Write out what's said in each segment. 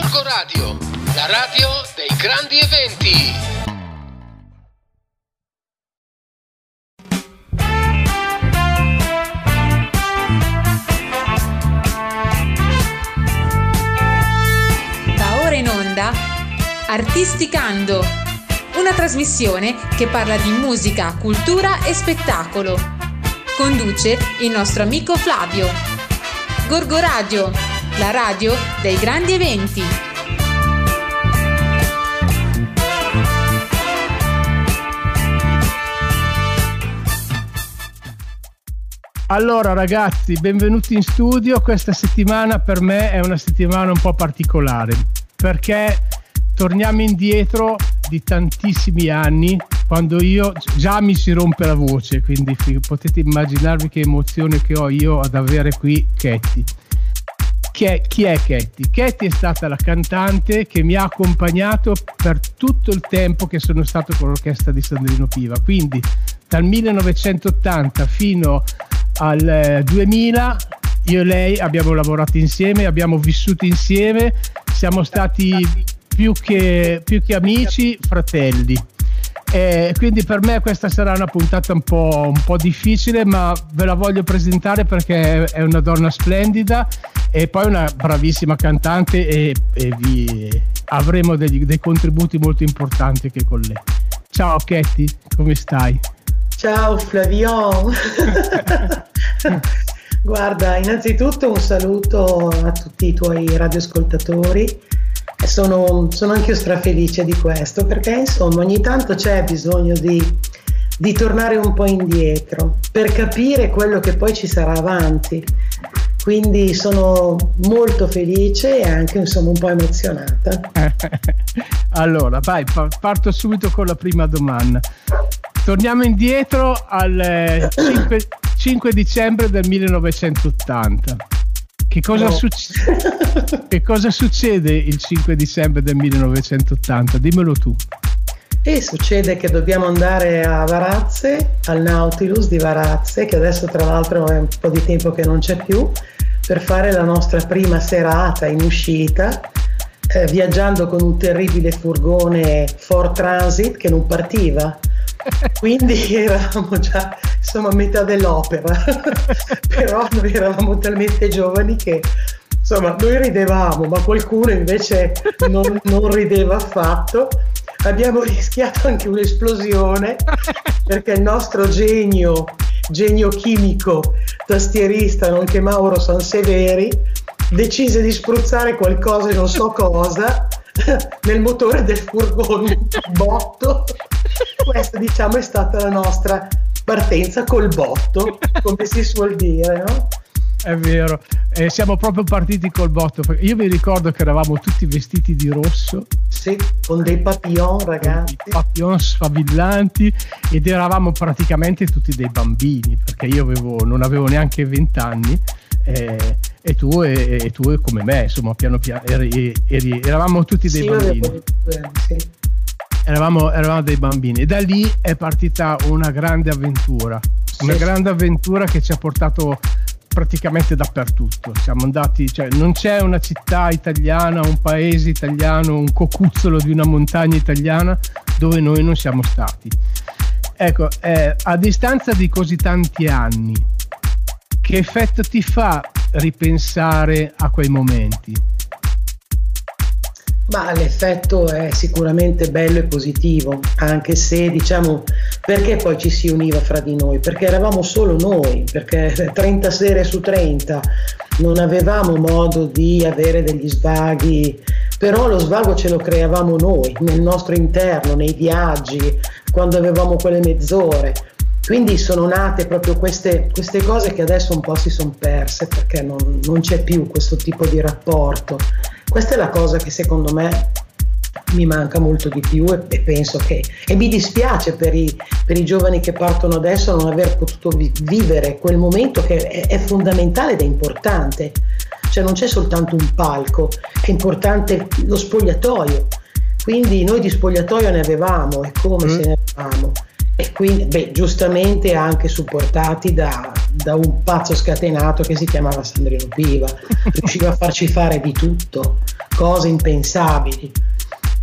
Gorgo Radio, la radio dei grandi eventi. Va ora in onda Artisticando, una trasmissione che parla di musica, cultura e spettacolo. Conduce il nostro amico Flavio. Gorgo Radio, la radio dei grandi eventi. Allora ragazzi, benvenuti in studio. Questa settimana per me è una settimana un po' particolare perché torniamo indietro di tantissimi anni quando io già mi si rompe la voce, quindi potete immaginarvi che emozione che ho io ad avere qui Ketty. Chi è, chi è Ketty? Ketty è stata la cantante che mi ha accompagnato per tutto il tempo che sono stato con l'orchestra di Sandrino Piva, quindi dal 1980 fino al 2000 eh, io e lei abbiamo lavorato insieme, abbiamo vissuto insieme, siamo stati più che, più che amici, fratelli. E quindi per me questa sarà una puntata un po', un po', difficile, ma ve la voglio presentare perché è una donna splendida e poi una bravissima cantante e, e vi avremo degli, dei contributi molto importanti anche con lei. Ciao Ketty, come stai? Ciao Flavio. Guarda, innanzitutto un saluto a tutti i tuoi radioascoltatori. Sono, sono anche io strafelice di questo perché insomma ogni tanto c'è bisogno di, di tornare un po' indietro per capire quello che poi ci sarà avanti. Quindi sono molto felice e anche insomma un po' emozionata. allora, vai, parto subito con la prima domanda. Torniamo indietro al 5, eh, 5 dicembre del 1980. Che cosa, no. succe- che cosa, succede il 5 dicembre del 1980? Dimmelo tu. E succede che dobbiamo andare a Varazze, al Nautilus di Varazze, che adesso tra l'altro è un po' di tempo che non c'è più, per fare la nostra prima serata in uscita, eh, viaggiando con un terribile furgone Ford Transit che non partiva quindi eravamo già insomma a metà dell'opera, però noi eravamo talmente giovani che insomma noi ridevamo, ma qualcuno invece non, non rideva affatto. Abbiamo rischiato anche un'esplosione perché il nostro genio, genio chimico, tastierista, nonché Mauro Sanseveri, decise di spruzzare qualcosa, non so cosa, nel motore del furgone, botto questa diciamo è stata la nostra partenza col botto, come si suol dire, no? È vero, eh, siamo proprio partiti col botto. Io mi ricordo che eravamo tutti vestiti di rosso. Sì, con dei papillon, ragazzi. Dei papillon sfavillanti ed eravamo praticamente tutti dei bambini, perché io avevo, non avevo neanche 20 anni. Eh, e tu e, e, tu come me, insomma, piano piano eri, eri, eravamo tutti dei sì, bambini. Avevo, sì eravamo, eravamo dei bambini e da lì è partita una grande avventura, una sì. grande avventura che ci ha portato praticamente dappertutto. Siamo andati, cioè, non c'è una città italiana, un paese italiano, un cocuzzolo di una montagna italiana dove noi non siamo stati. Ecco, eh, a distanza di così tanti anni, che effetto ti fa ripensare a quei momenti? Ma l'effetto è sicuramente bello e positivo, anche se diciamo perché poi ci si univa fra di noi? Perché eravamo solo noi, perché 30 sere su 30 non avevamo modo di avere degli svaghi, però lo svago ce lo creavamo noi, nel nostro interno, nei viaggi, quando avevamo quelle mezz'ore. Quindi sono nate proprio queste, queste cose che adesso un po' si sono perse perché non, non c'è più questo tipo di rapporto. Questa è la cosa che secondo me mi manca molto di più e, e penso che e mi dispiace per i, per i, giovani che partono adesso non aver potuto vi, vivere quel momento che è, è, fondamentale ed è importante. Cioè non c'è soltanto un palco è importante lo spogliatoio. Quindi noi di spogliatoio ne avevamo e come mm. se ne avevamo e quindi beh, giustamente anche supportati da, da, un pazzo scatenato che si chiamava Sandrino Piva, riusciva a farci fare di tutto, cose impensabili.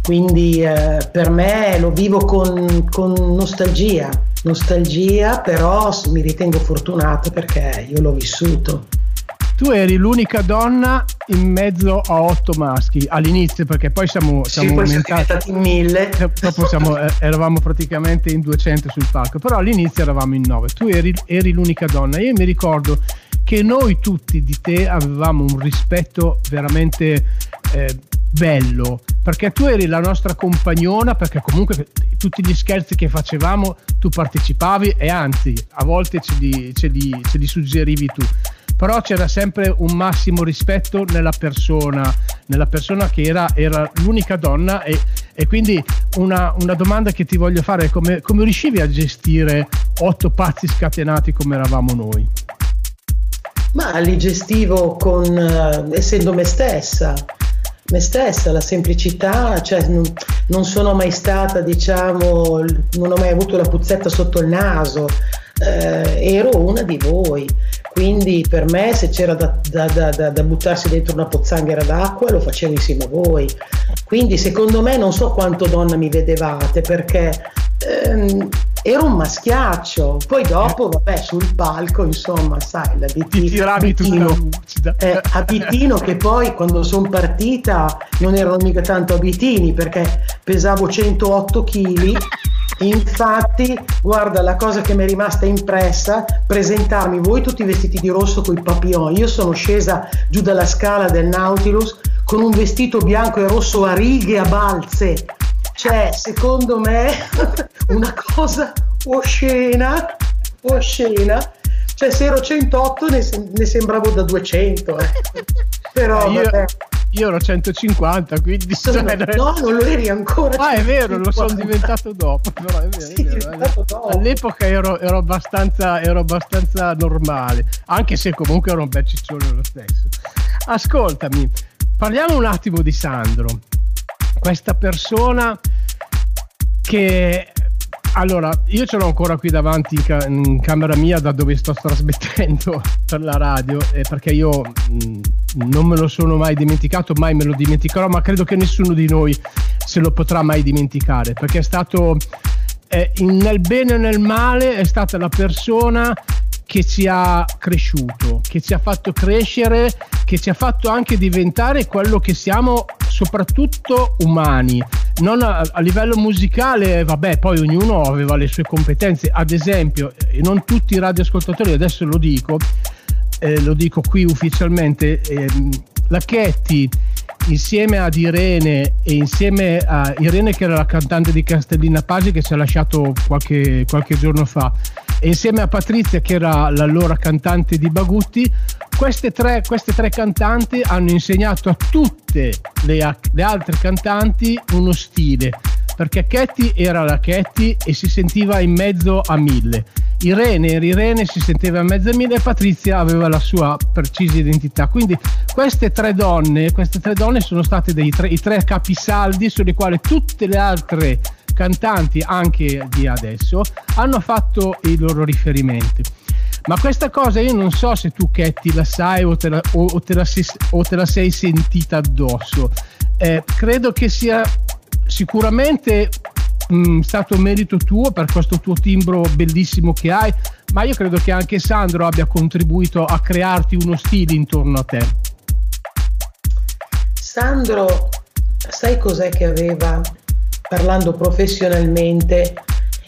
Quindi eh, per me lo vivo con, con nostalgia, nostalgia, però mi ritengo fortunata perché io l'ho vissuto. Tu eri l'unica donna in mezzo a otto maschi all'inizio, perché poi siamo, siamo sì, aumentati in mille. Eh, dopo siamo, eh, eravamo praticamente in 200 sul palco, però all'inizio eravamo in nove. Tu eri, eri l'unica donna. Io mi ricordo che noi tutti di te avevamo un rispetto veramente eh, bello perché tu eri la nostra compagnona perché comunque tutti gli scherzi che facevamo tu partecipavi e anzi a volte ce li, ce li, ce li suggerivi tu però c'era sempre un massimo rispetto nella persona, nella persona che era, era l'unica donna e, e quindi una, una, domanda che ti voglio fare è come, come riuscivi a gestire otto pazzi scatenati come eravamo noi? Ma li gestivo con, uh, essendo me stessa, me stessa, la semplicità, cioè non, non, sono mai stata, diciamo, non ho mai avuto la puzzetta sotto il naso, eh, ero una di voi. Quindi per me se c'era da, da, da, da, buttarsi dentro una pozzanghera d'acqua lo facevo insieme a voi. Quindi secondo me non so quanto donna mi vedevate perché ehm, ero un maschiaccio. Poi dopo, vabbè, sul palco, insomma, sai, l'abitino. Ti tiravi abitino, eh, abitino che poi quando sono partita non erano mica tanto abitini perché pesavo 108 kg. Infatti, guarda, la cosa che mi è rimasta impressa, presentarmi voi tutti vestiti di rosso con i papillon. Io sono scesa giù dalla scala del Nautilus con un vestito bianco e rosso a righe a balze cioè, secondo me, una cosa oscena, oscena. Cioè, se ero 108 ne, ne sembravo da 200. Eh. Però, eh, io, io, ero 150, quindi... Sono, cioè, no, non lo eri ancora. Ah, è vero, lo sono diventato dopo. Però è vero, sì, è vero. Dopo. All'epoca ero, ero, abbastanza, ero abbastanza normale, anche se comunque ero un bel ciccione lo stesso. Ascoltami, parliamo un attimo di Sandro questa persona che allora io ce l'ho ancora qui davanti in, ca- in camera mia da dove sto trasmettendo per la radio eh, perché io mh, mm, non me lo sono mai dimenticato mai me lo dimenticherò ma credo che nessuno di noi se lo potrà mai dimenticare perché è stato eh, nel bene e nel male è stata la persona che ci ha cresciuto, che ci ha fatto crescere, che ci ha fatto anche diventare quello che siamo, soprattutto umani. Non a, a livello musicale, vabbè, poi ognuno aveva le sue competenze. Ad esempio, non tutti i radioascoltatori, adesso lo dico, eh, lo dico qui ufficialmente, eh, la Chetti insieme ad Irene e insieme a Irene che era la cantante di Castellina Pagi che ci ha lasciato qualche, qualche giorno fa e insieme a Patrizia che era l'allora cantante di Bagutti queste tre, queste tre cantanti hanno insegnato a tutte le, le altre cantanti uno stile perché Ketty era la Ketty e si sentiva in mezzo a mille. Irene era Irene, si sentiva in mezzo a mille e Patrizia aveva la sua precisa identità. Quindi queste tre donne, queste tre donne sono state tre, i tre capisaldi sulle quali tutte le altre cantanti, anche di adesso, hanno fatto i loro riferimenti. Ma questa cosa io non so se tu Ketty la sai o te la, o, o te la, o te la sei sentita addosso. Eh, credo che sia sicuramente mh, mm, stato merito tuo per questo tuo timbro bellissimo che hai, ma io credo che anche Sandro abbia contribuito a crearti uno stile intorno a te. Sandro, sai cos'è che aveva parlando professionalmente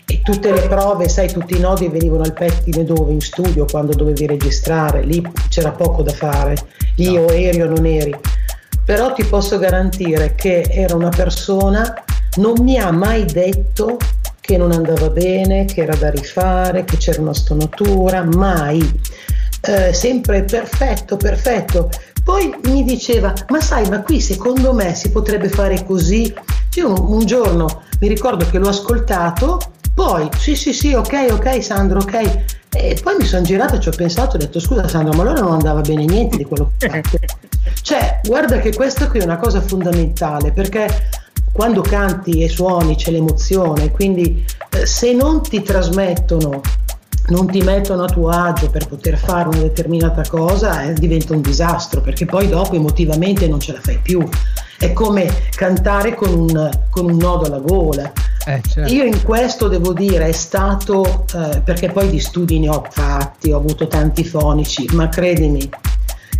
e tutte le prove, sai, tutti i nodi venivano al pettine dove? In studio quando dovevi registrare, lì c'era poco da fare, lì no. eri o non eri però ti posso garantire che era una persona, non mi ha mai detto che non andava bene, che era da rifare, che c'era una stonatura, mai. Eh, sempre perfetto, perfetto. Poi mi diceva, ma sai, ma qui secondo me si potrebbe fare così. Io un, un giorno mi ricordo che l'ho ascoltato, poi sì, sì, sì, ok, ok, Sandro, ok. E poi mi sono girato e ci ho pensato, ho detto scusa Sandro, ma allora non andava bene niente di quello che ho fatto. Cioè, guarda che questa qui è una cosa fondamentale perché quando canti e suoni c'è l'emozione, quindi eh, se non ti trasmettono, non ti mettono a tuo agio per poter fare una determinata cosa, eh, diventa un disastro perché poi dopo emotivamente non ce la fai più. è come cantare con un, con un nodo alla gola. Eh, certo. Io in questo devo dire è stato, eh, perché poi di studi ne ho fatti, ho avuto tanti fonici, ma credimi,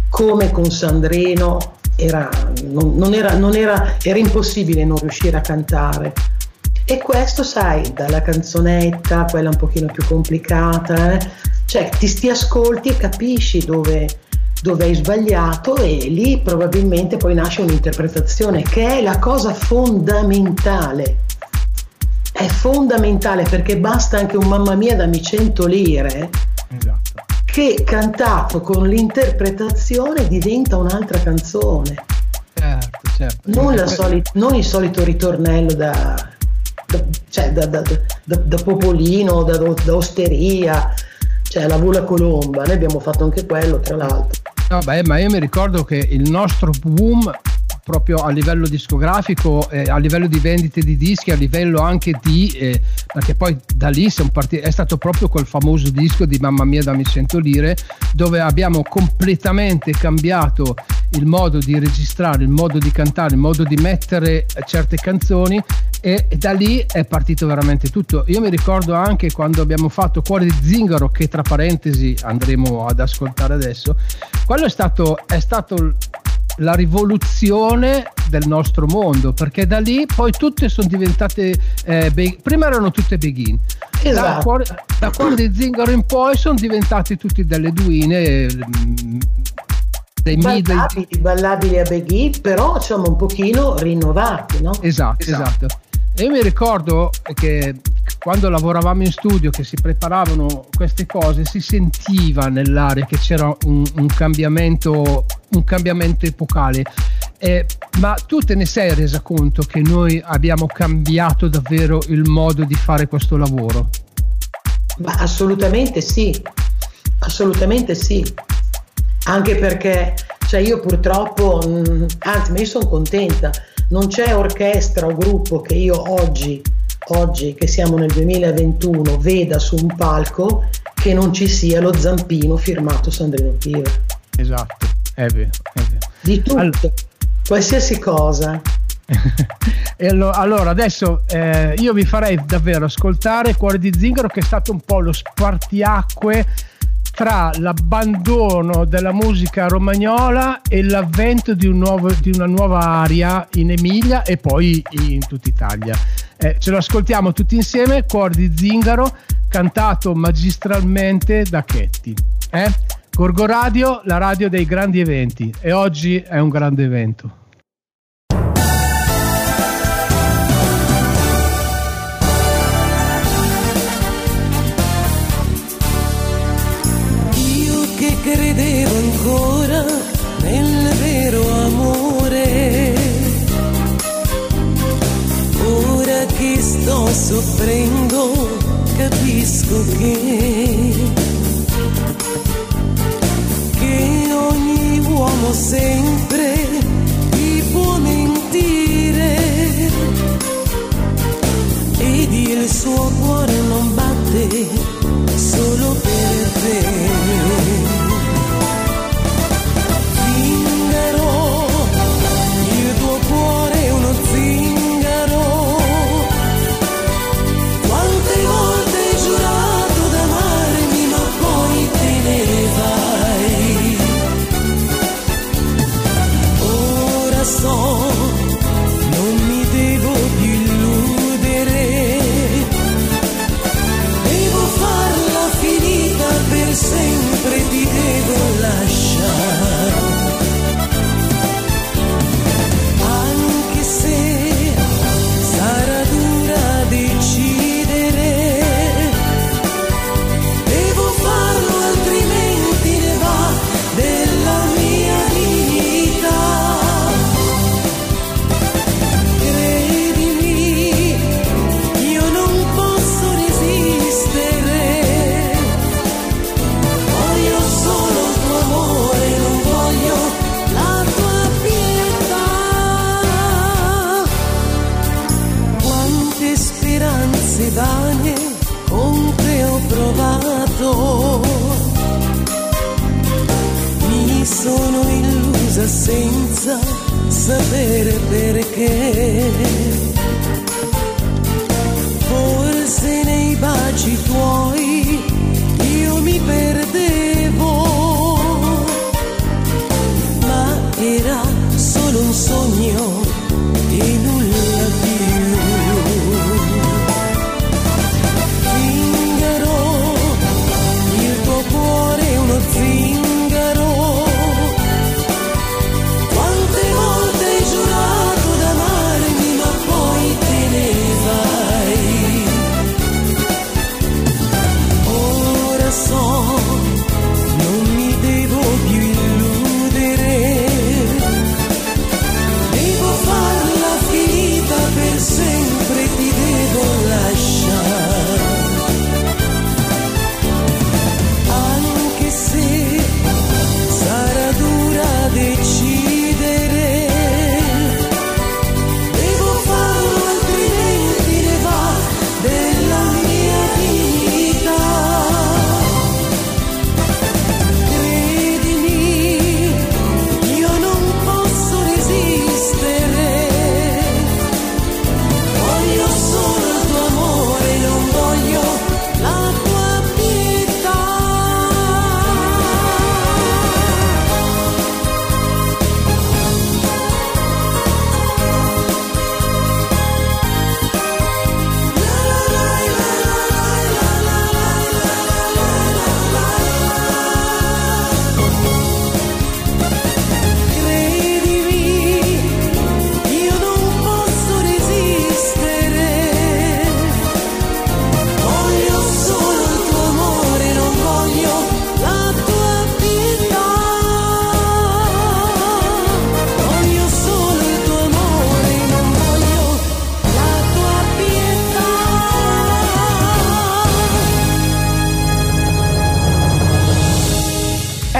come con Sandrino era, non, non era, non era, era impossibile non riuscire a cantare. E questo, sai, dalla canzonetta, quella un pochino più complicata, eh, cioè ti, ti ascolti e capisci dove, dove hai sbagliato e lì probabilmente poi nasce un'interpretazione che è la cosa fondamentale. È fondamentale perché basta anche un mamma mia dammi 100 lire esatto. che cantato con l'interpretazione diventa un'altra canzone. Certo, certo. Non, soli- non il solito ritornello da, da, cioè da, da, da Popolino, da, da Osteria, cioè la Vula Colomba, noi abbiamo fatto anche quello tra l'altro. No, beh, ma io mi ricordo che il nostro boom proprio a livello discografico, eh, a livello di vendite di dischi, a livello anche di, eh, perché poi da lì partiti, è stato proprio quel famoso disco di Mamma mia dammi 100 lire, dove abbiamo completamente cambiato il modo di registrare, il modo di cantare, il modo di mettere certe canzoni e da lì è partito veramente tutto. Io mi ricordo anche quando abbiamo fatto Cuore di Zingaro, che tra parentesi andremo ad ascoltare adesso, quello è stato, è stato la rivoluzione del nostro mondo perché da lì poi tutte sono diventate eh, be- prima erano tutte begin esatto. da, cuore, da cuore di zingaro in poi sono diventati tutti delle duine mm, dei ballabili, ballabili a begin però diciamo un pochino rinnovati no? esatto esatto, esatto. Io mi ricordo che quando lavoravamo in studio, che si preparavano queste cose, si sentiva nell'aria che c'era un, un cambiamento, un cambiamento epocale. Eh, ma tu te ne sei resa conto che noi abbiamo cambiato davvero il modo di fare questo lavoro? Ma assolutamente sì, assolutamente sì. Anche perché cioè io purtroppo, mm, anzi, ma io sono contenta non c'è orchestra o gruppo che io oggi, oggi che siamo nel 2021, veda su un palco che non ci sia lo zampino firmato Sandrino Piva. Esatto, è vero. È vero. Di tutto, allora. qualsiasi cosa. allora adesso eh, io vi farei davvero ascoltare Cuore di Zingaro che è stato un po' lo spartiacque tra l'abbandono della musica romagnola e l'avvento di, un nuovo, di una nuova aria in Emilia e poi in tutta Italia. Eh, ce lo ascoltiamo tutti insieme, Cuor di Zingaro, cantato magistralmente da Chetti. Eh? Gorgo Radio, la radio dei grandi eventi e oggi è un grande evento.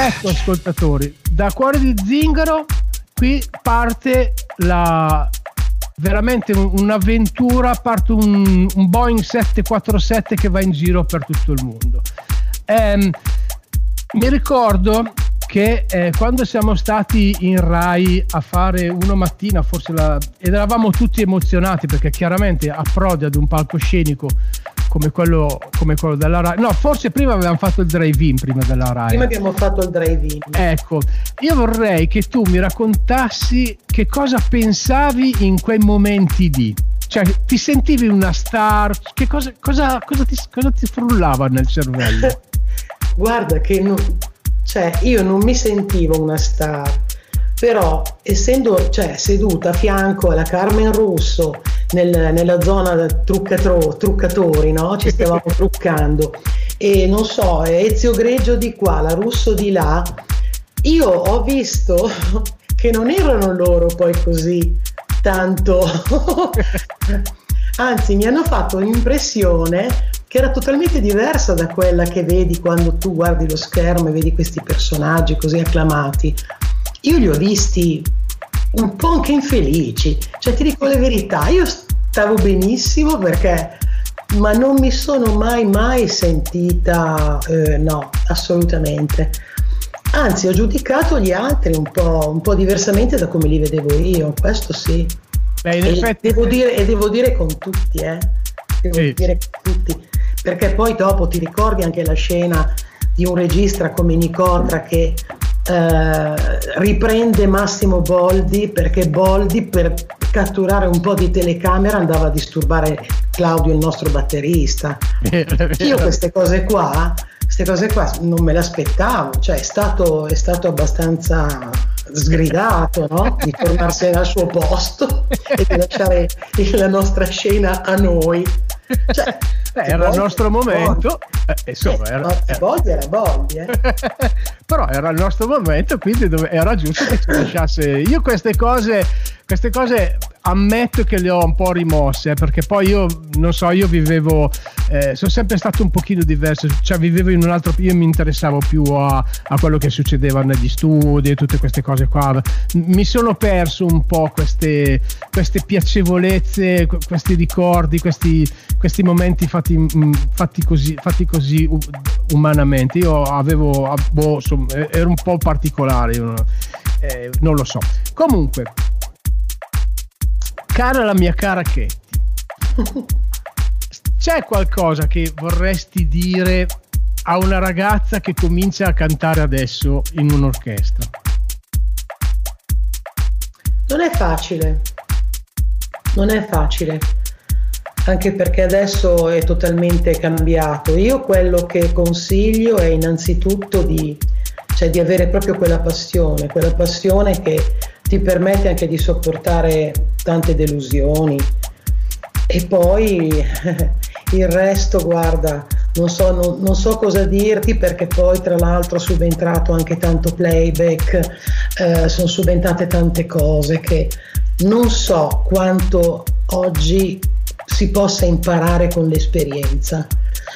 Ecco ascoltatori, da Cuore di Zingaro qui parte la veramente un- un'avventura, parte un, un Boeing 747 che va in giro per tutto il mondo. Ehm, mi ricordo che eh, quando siamo stati in Rai a fare una mattina, forse la, ed eravamo tutti emozionati perché chiaramente approdi ad un palcoscenico come quello, come quello della Rai. No, forse prima avevamo fatto il drive-in prima della Rai. Prima abbiamo fatto il drive-in. Ecco, io vorrei che tu mi raccontassi che cosa pensavi in quei momenti di. Cioè, ti sentivi una star? Che cosa, cosa, cosa ti, cosa ti frullava nel cervello? Guarda che non, cioè, io non mi sentivo una star, però essendo cioè, seduta a fianco alla Carmen Russo nel- nella zona truccatori, no? ci stavamo truccando e non so, Ezio Greggio di qua, la Russo di là, io ho visto che non erano loro poi così tanto, anzi mi hanno fatto un'impressione che era totalmente diversa da quella che vedi quando tu guardi lo schermo e vedi questi personaggi così acclamati. Io li ho visti un po' anche infelici, cioè ti dico la verità, io stavo benissimo perché ma non mi sono mai mai sentita eh, no, assolutamente. Anzi, ho giudicato gli altri un po', un po' diversamente da come li vedevo io, questo sì. Beh, E effetti, devo dire, e devo dire con tutti, eh. Devo Sì. dire con tutti. Perché poi dopo ti ricordi anche la scena di un regista come Nicotra che eh, riprende Massimo Boldi perché Boldi per catturare un po' di telecamera andava a disturbare Claudio, il nostro batterista. Io queste cose qua, queste cose qua non me le aspettavo, cioè è stato, è stato abbastanza sgridato no? di tornarsene al suo posto e di lasciare la nostra scena a noi. Cioè, Eh, era il nostro momento, eh, insomma, Eh, era, era- Boldi era Boldi, eh. però era il nostro momento, quindi era giusto che ci lasciasse. Io queste cose, queste cose ammetto che le ho un po' rimosse, eh, perché poi io non so, io vivevo, eh, sono sempre stato un pochino diverso, cioè vivevo in un altro, io mi interessavo più a, a quello che succedeva negli studi e tutte queste cose qua. Mi sono perso un po' queste, queste piacevolezze, que- questi ricordi, questi, questi momenti fatti, mm, fatti così, fatti così umanamente. Io avevo, boh, insomma, ero un po' particolare, eh, non lo so. Comunque, cara la mia cara Chetti, c'è qualcosa che vorresti dire a una ragazza che comincia a cantare adesso in un'orchestra? Non è facile, non è facile, anche perché adesso è totalmente cambiato. Io quello che consiglio è innanzitutto di, cioè di avere proprio quella passione, quella passione che ti permette anche di sopportare tante delusioni. E poi il resto, guarda, non so, non, non so, cosa dirti perché poi tra l'altro è subentrato anche tanto playback, eh, sono subentrate tante cose che non so quanto oggi si possa imparare con l'esperienza,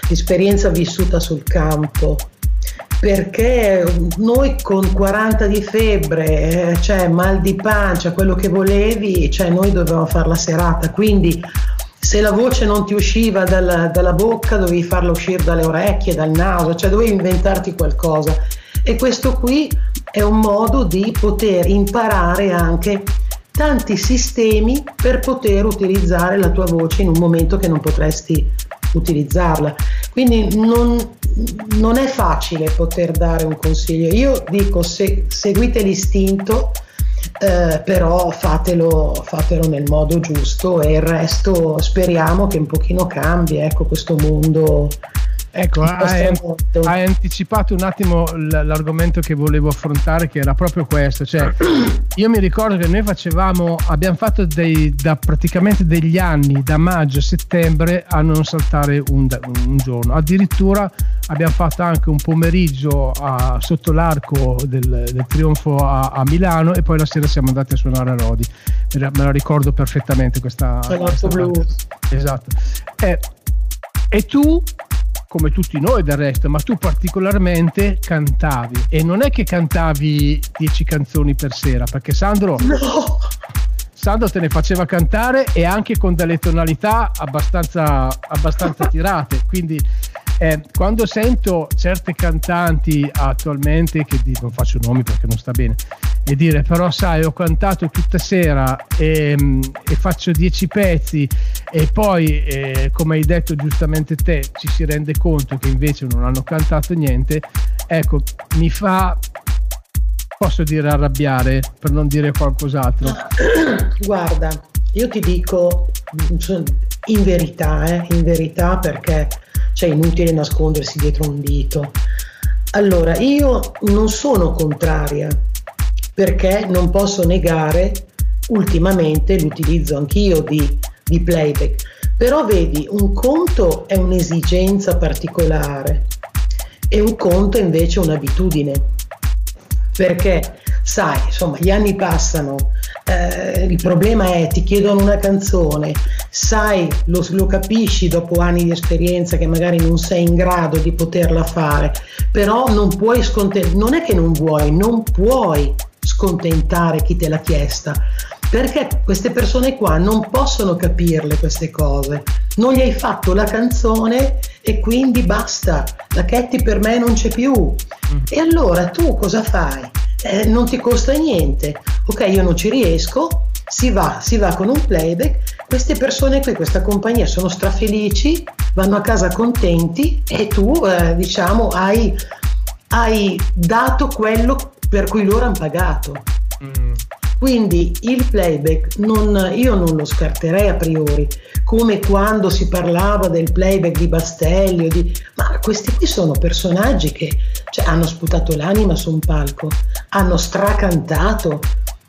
l'esperienza vissuta sul campo, perché noi con 40 di febbre, eh, cioè mal di pancia, quello che volevi, cioè noi dovevamo fare la serata, quindi se la voce non ti usciva dalla, dalla bocca dovevi farla uscire dalle orecchie, dal naso, cioè dovevi inventarti qualcosa. E questo qui è un modo di poter imparare anche tanti sistemi per poter utilizzare la tua voce in un momento che non potresti utilizzarla. Quindi non, non è facile poter dare un consiglio. Io dico se, seguite l'istinto, eh, però fatelo, fatelo, nel modo giusto e il resto speriamo che un pochino cambi ecco, questo mondo Ecco, hai, hai, anticipato un attimo l'argomento che volevo affrontare, che era proprio questo. Cioè, io mi ricordo che noi facevamo, abbiamo fatto dei, da praticamente degli anni, da maggio a settembre, a non saltare un, un giorno. Addirittura abbiamo fatto anche un pomeriggio a, sotto l'arco del, del trionfo a, a, Milano e poi la sera siamo andati a suonare a Rodi. Me la, ricordo perfettamente questa. questa blu. Esatto. Eh, e tu come tutti noi del resto, ma tu particolarmente cantavi e non è che cantavi dieci canzoni per sera, perché Sandro no. Sandro te ne faceva cantare e anche con delle tonalità abbastanza, abbastanza tirate, quindi eh, quando sento certe cantanti attualmente, che non faccio nomi perché non sta bene, e dire però sai ho cantato tutta sera e, e faccio dieci pezzi e poi eh, come hai detto giustamente te ci si rende conto che invece non hanno cantato niente, ecco mi fa posso dire arrabbiare per non dire qualcos'altro. Guarda, io ti dico in verità, eh, in verità perché cioè inutile nascondersi dietro un dito. Allora, io non sono contraria perché non posso negare ultimamente l'utilizzo anch'io di, di playback, però vedi, un conto è un'esigenza particolare e un conto invece è un'abitudine, perché sai, insomma, gli anni passano, eh, il problema è ti chiedono una canzone, sai, lo, lo, capisci dopo anni di esperienza che magari non sei in grado di poterla fare, però non puoi scontentare, non è che non vuoi, non puoi scontentare chi te l'ha chiesta, perché queste persone qua non possono capirle queste cose, non gli hai fatto la canzone e quindi basta, la Ketty per me non c'è più. Mm. E allora tu cosa fai? Eh, non ti costa niente, ok io non ci riesco, si va, si va con un playback, queste persone qui, questa compagnia sono strafelici, vanno a casa contenti e tu eh, diciamo hai, hai, dato quello per cui loro hanno pagato. Mm. Quindi il playback non, io non lo scarterei a priori, come quando si parlava del playback di Bastelli, di, ma questi qui sono personaggi che cioè, hanno sputato l'anima su un palco, hanno stracantato,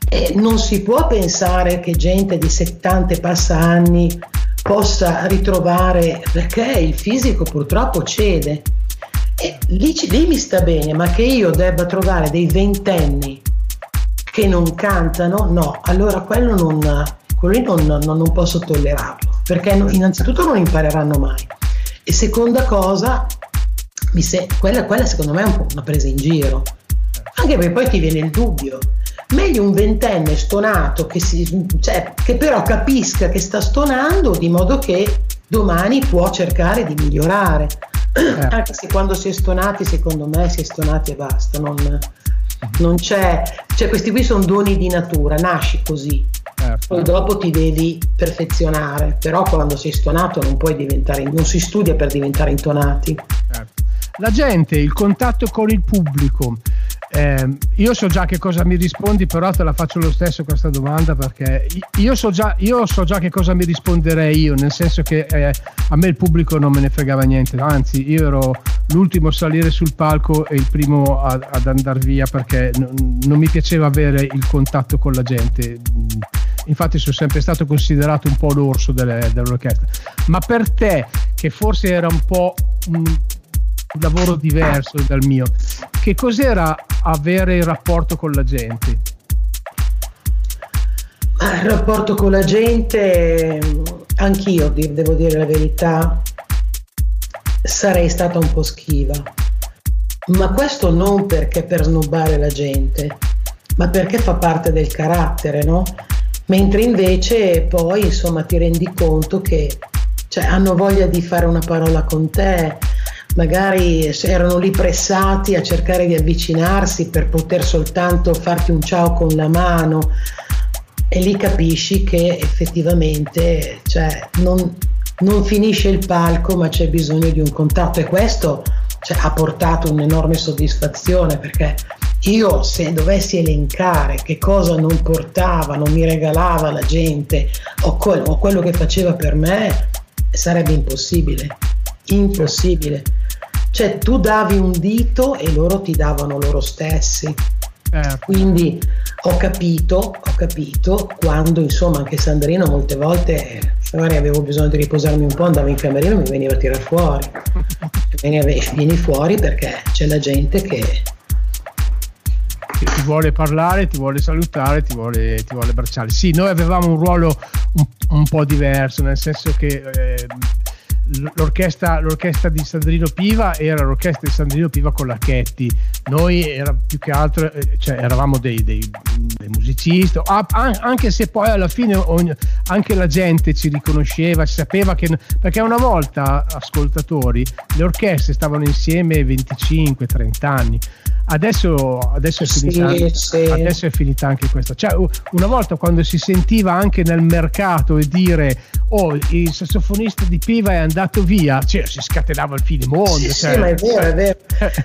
e non si può pensare che gente di 70 e passa anni possa ritrovare, perché il fisico purtroppo cede. E lì, lì mi sta bene, ma che io debba trovare dei ventenni che non cantano, no, allora quello non, quello non, non, non posso tollerarlo, perché innanzitutto non impareranno mai. E seconda cosa, se, quella, quella secondo me è un po' una presa in giro, anche perché poi ti viene il dubbio meglio un ventenne stonato che, si, cioè, che però capisca che sta stonando di modo che domani può cercare di migliorare. Eh. Anche se quando si è stonati, secondo me, si è stonati e basta. Non, non c'è, cioè questi qui sono doni di natura, nasci così. Certo. poi dopo ti devi perfezionare, però quando sei stonato non puoi diventare, non si studia per diventare intonati. certo. La gente, il contatto con il pubblico. eh, io so già che cosa mi rispondi, però te la faccio lo stesso questa domanda perché io so già, io so già che cosa mi risponderei io, nel senso che eh, a me il pubblico non me ne fregava niente, anzi io ero l'ultimo a salire sul palco e il primo a- ad andare via perché non, non mi piaceva avere il contatto con la gente. Infatti sono sempre stato considerato un po' l'orso delle- dell'orchestra. Ma per te, che forse era un po' un lavoro diverso dal mio, che cos'era avere il rapporto con la gente? Il rapporto con la gente, anch'io devo dire la verità, sarei stata un po' schiva. Ma questo non perché per snobbare la gente, ma perché fa parte del carattere, no? Mentre invece poi insomma ti rendi conto che cioè, hanno voglia di fare una parola con te, magari erano lì pressati a cercare di avvicinarsi per poter soltanto farti un ciao con la mano e lì capisci che effettivamente cioè, non, non finisce il palco ma c'è bisogno di un contatto. E questo cioè, ha portato un'enorme soddisfazione perché io se dovessi elencare che cosa non portava, non mi regalava la gente o, quel- o quello che faceva per me sarebbe impossibile, impossibile. Cioè tu davi un dito e loro ti davano loro stessi. Eh, Quindi ho capito, ho capito quando insomma anche Sandrino molte volte magari avevo bisogno di riposarmi un po', andavo in camerino e mi veniva a tirare fuori. Veniva- Vieni fuori perché c'è la gente che che ti vuole parlare, ti vuole salutare, ti vuole, ti vuole abbracciare. Sì, noi avevamo un ruolo un, un po' diverso, nel senso che eh, l'orchestra, l'orchestra di Sandrino Piva era l'orchestra di Sandrino Piva con la Chetti. Noi era più che altro, eh, cioè, eravamo dei, dei- dei musicisti, an- anche se poi alla fine ogni- anche la gente ci riconosceva, sapeva che... Perché una volta, ascoltatori, le orchestre stavano insieme 25-30 anni. Adesso, adesso, è finita, sì. adesso è finita anche questa. Cioè, una volta quando si sentiva anche nel mercato e dire oh, il sassofonista di Piva è andato via, cioè, si scatenava il finimondo. Sì, cioè. sì, ma è vero, è vero.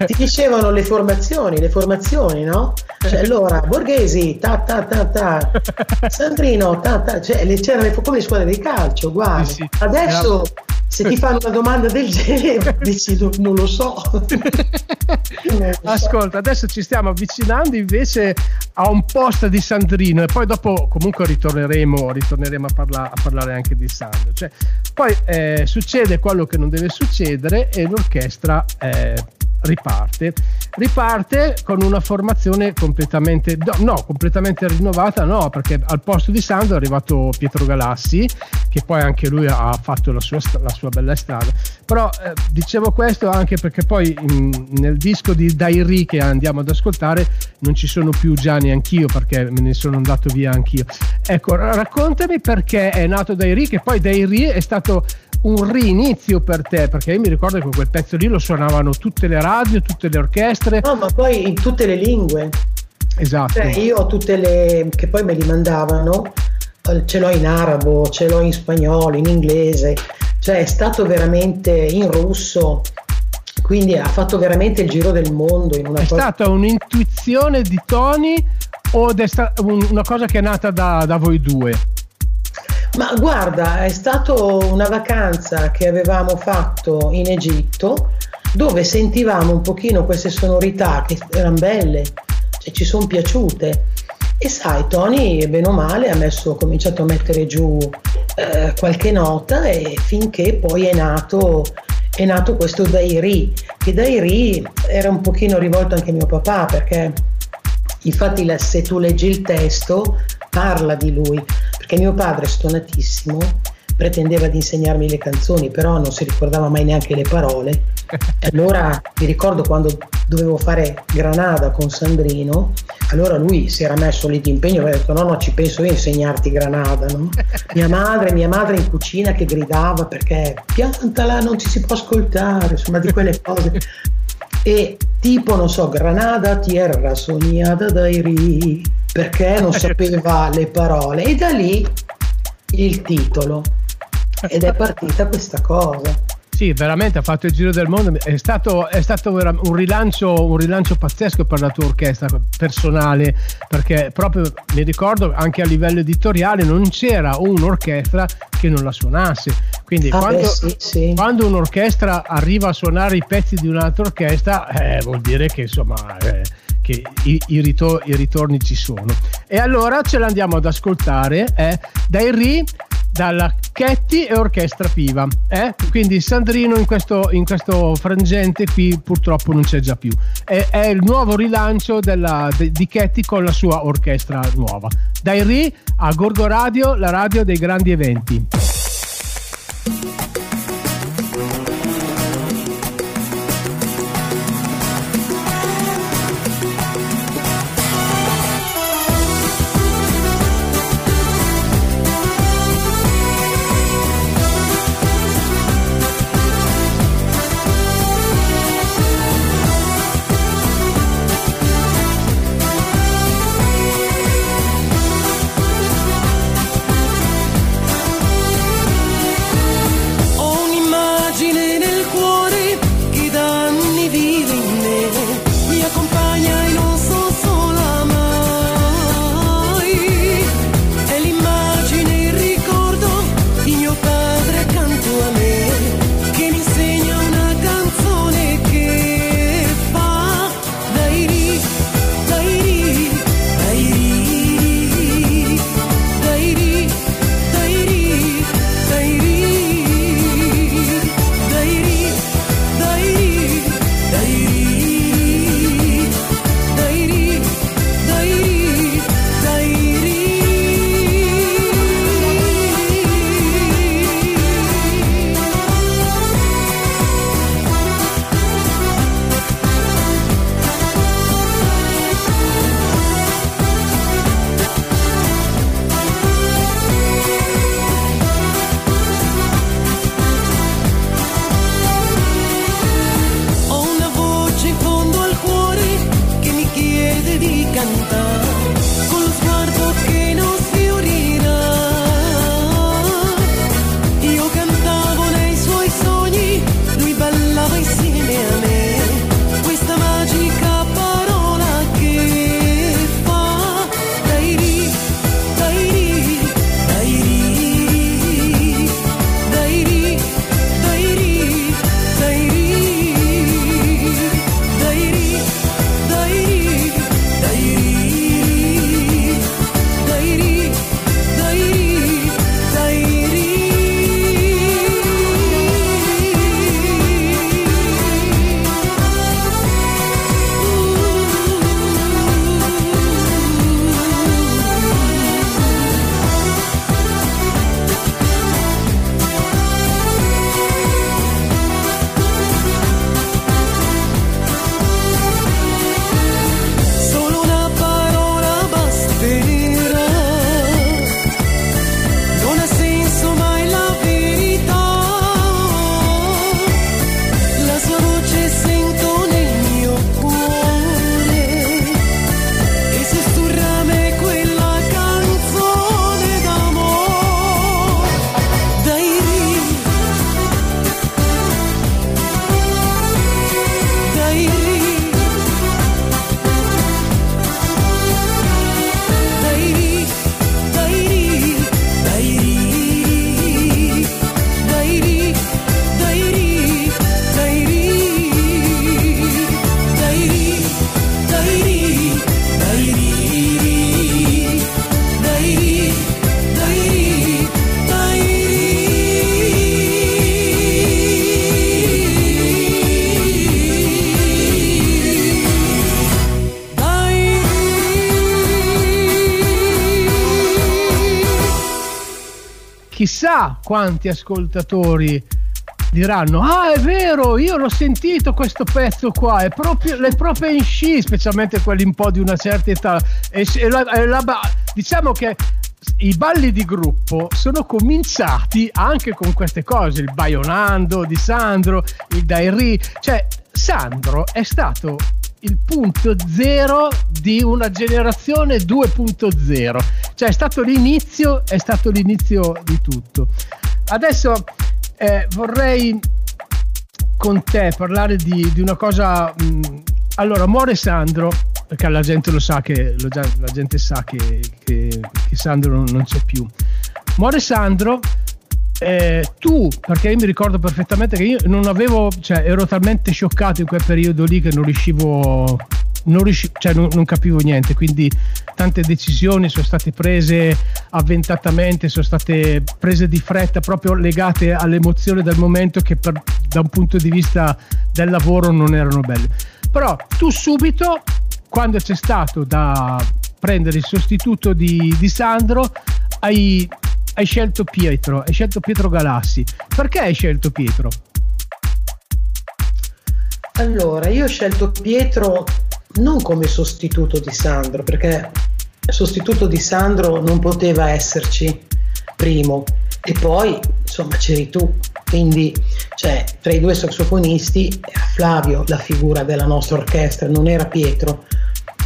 Ti dicevano le formazioni, le formazioni, no? Cioè, allora, Borghesi, ta ta ta ta, Sandrino, ta ta, cioè, c'erano le, come le squadre di calcio, uguali. Sì, sì. Se ti fanno una domanda del genere, dici, "No, non lo so. Non lo so. Ascolta, adesso ci stiamo avvicinando invece a un post di Sandrino e poi dopo comunque ritorneremo, ritorneremo a, parla- a parlare anche di Sandro. Cioè, poi eh, succede quello che non deve succedere e l'orchestra eh, riparte. Riparte con una formazione completamente, no, completamente rinnovata, no, perché al posto di Sandro è arrivato Pietro Galassi, che poi anche lui ha fatto la sua, la sua bella strada. Però eh, dicevo questo anche perché poi in- nel disco di Dairi che andiamo ad ascoltare non ci sono più Gianni anch'io perché me ne sono andato via anch'io. Ecco, ra- raccontami perché è nato Dairi, che poi Dairi è stato un rinizio per te, perché io mi ricordo che quel pezzo lì lo suonavano tutte le radio, tutte le orchestre. No, ma poi in tutte le lingue. Esatto. Cioè, io ho tutte le che poi me li mandavano, eh, ce l'ho in arabo, ce l'ho in spagnolo, in inglese, cioè è stato veramente in russo, quindi ha fatto veramente il giro del mondo in una È cosa. stata un'intuizione di Tony o è stata una cosa che è nata da, da voi due? Ma guarda, è stata una vacanza che avevamo fatto in Egitto dove sentivamo un pochino queste sonorità che erano belle, cioè ci sono piaciute. E sai, Tony, bene o male, ha, messo, ha cominciato a mettere giù eh, qualche nota e finché poi è nato, è nato questo Dairi, che Dairi era un pochino rivolto anche a mio papà perché infatti se tu leggi il testo parla di lui, perché mio padre stonatissimo pretendeva di insegnarmi le canzoni, però non si ricordava mai neanche le parole. Allora mi ricordo quando dovevo fare Granada con Sandrino, allora lui si era messo lì di impegno e aveva detto no, no, ci penso io a insegnarti Granada. no?" Mia madre, mia madre in cucina che gridava perché piantala, non ci si può ascoltare, insomma di quelle cose. E tipo, non so, Granada, tierra sognata dai ri, perché non sapeva le parole e da lì il titolo ed è partita questa cosa. Sì, veramente ha fatto il giro del mondo. È stato, è stato un, rilancio, un rilancio pazzesco per la tua orchestra personale, perché proprio mi ricordo anche a livello editoriale non c'era un'orchestra che non la suonasse. Quindi Ah, quando, beh, sì, sì. quando un'orchestra arriva a suonare i pezzi di un'altra orchestra, eh, vuol dire che insomma. eh, che i, i ritor- i ritorni ci sono e allora ce l'andiamo ad ascoltare eh, dai Ri dalla Chetti e Orchestra Piva eh? quindi Sandrino in questo, in questo frangente qui purtroppo non c'è già più è, è il nuovo rilancio della, de- di Chetti con la sua orchestra nuova dai Ri a Gorgo Radio la radio dei grandi eventi chissà quanti ascoltatori diranno ah è vero io l'ho sentito questo pezzo qua è proprio, è proprio in sci specialmente quelli un po' di una certa età. E, e la- e la diciamo che i balli di gruppo sono cominciati anche con queste cose il Baionando di Sandro il Dairi cioè Sandro è stato il punto zero di una generazione 2.0. Cioè è stato l'inizio, è stato l'inizio di tutto. Adesso eh, vorrei con te parlare di, di una cosa. Mh, allora, muore Sandro, perché la gente lo sa che, lo, la gente sa che, che, che Sandro non c'è più. Muore Sandro eh, tu, perché io mi ricordo perfettamente che io non avevo, cioè ero talmente scioccato in quel periodo lì che non riuscivo, non, riuscivo, cioè non, non capivo niente, quindi tante decisioni sono state prese avventatamente, sono state prese di fretta, proprio legate all'emozione del momento che per, da un punto di vista del lavoro non erano belle. Però tu subito, quando c'è stato da prendere il sostituto di, di Sandro, hai hai scelto Pietro, hai scelto Pietro Galassi. Perché hai scelto Pietro? Allora, io ho scelto Pietro non come sostituto di Sandro, perché sostituto di Sandro non poteva esserci, primo, e poi insomma c'eri tu, quindi cioè, tra i due saxofonisti era Flavio la figura della nostra orchestra, non era Pietro,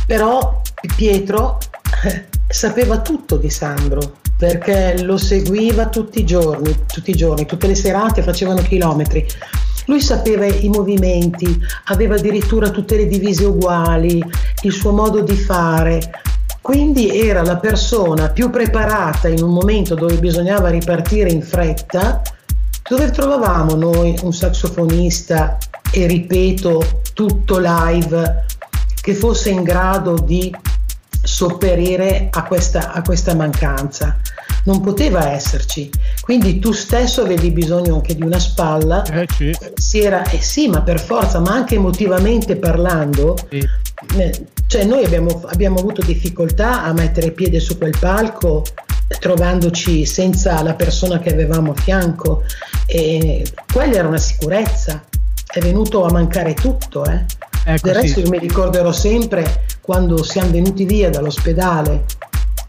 però Pietro eh, sapeva tutto di Sandro, perché lo seguiva tutti i giorni, tutti i giorni, tutte le serate facevano chilometri. Lui sapeva i movimenti, aveva addirittura tutte le divise uguali, il suo modo di fare. Quindi era la persona più preparata in un momento dove bisognava ripartire in fretta. Dove trovavamo noi un saxofonista e ripeto tutto live che fosse in grado di sopperire a questa, a questa mancanza. Non poteva esserci, quindi tu stesso avevi bisogno anche di una spalla. Eh sì. Si era, eh sì, ma per forza, ma anche emotivamente parlando, sì. eh, cioè noi abbiamo, abbiamo avuto difficoltà a mettere piede su quel palco trovandoci senza la persona che avevamo a fianco e quella era una sicurezza è venuto a mancare tutto eh. Ecco, Del resto sì. io mi ricorderò sempre quando siamo venuti via dall'ospedale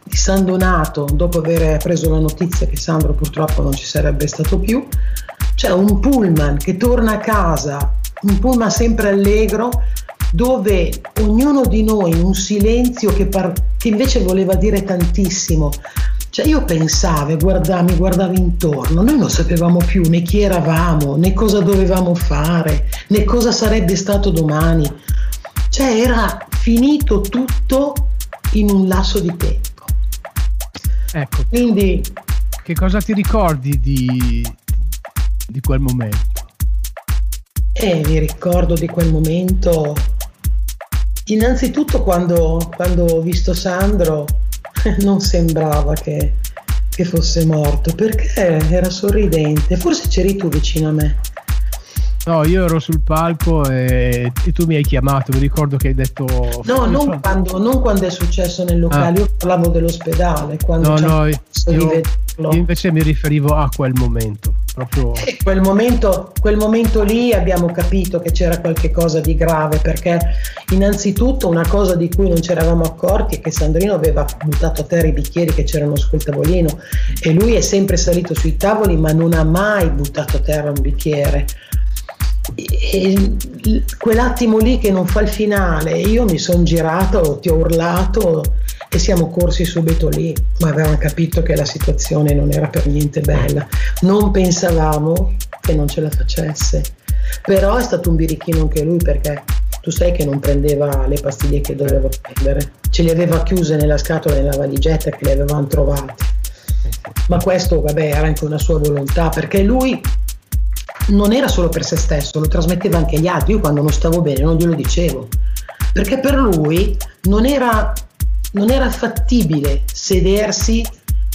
di San Donato, dopo aver preso la notizia che Sandro purtroppo non ci sarebbe stato più, c'è un pullman che torna a casa, un pullman sempre allegro, dove ognuno di noi in un silenzio che, par- che invece voleva dire tantissimo, cioè io pensavo, guardavo, mi guardavo intorno, noi non sapevamo più né chi eravamo, né cosa dovevamo fare, né cosa sarebbe stato domani. Cioè era finito tutto in un lasso di tempo. Ecco. Quindi che cosa ti ricordi di, di quel momento? Eh, mi ricordo di quel momento innanzitutto quando, quando ho visto Sandro non sembrava che, che fosse morto perché era sorridente. Forse c'eri tu vicino a me. No, io ero sul palco e, e, tu mi hai chiamato, mi ricordo che hai detto... No, non quando, non quando, è successo nel locale, ah. io parlavo dell'ospedale. no, no, io, io, invece mi riferivo a quel momento. Proprio... Quel momento, quel momento lì abbiamo capito che c'era qualcosa di grave perché innanzitutto una cosa di cui non ci eravamo accorti è che Sandrino aveva buttato a terra i bicchieri che c'erano sul tavolino e lui è sempre salito sui tavoli ma non ha mai buttato a terra un bicchiere. E quell'attimo lì che non fa il finale, io mi sono girato, ti ho urlato e siamo corsi subito lì, ma avevamo capito che la situazione non era per niente bella. Non pensavamo che non ce la facesse, però è stato un birichino anche lui perché tu sai che non prendeva le pastiglie che doveva prendere, ce le aveva chiuse nella scatola nella valigetta che le avevamo trovate. Ma questo, vabbè, era anche una sua volontà perché lui non era solo per se stesso, lo trasmetteva anche agli altri. Io quando non stavo bene non glielo dicevo, perché per lui non era, non era fattibile sedersi,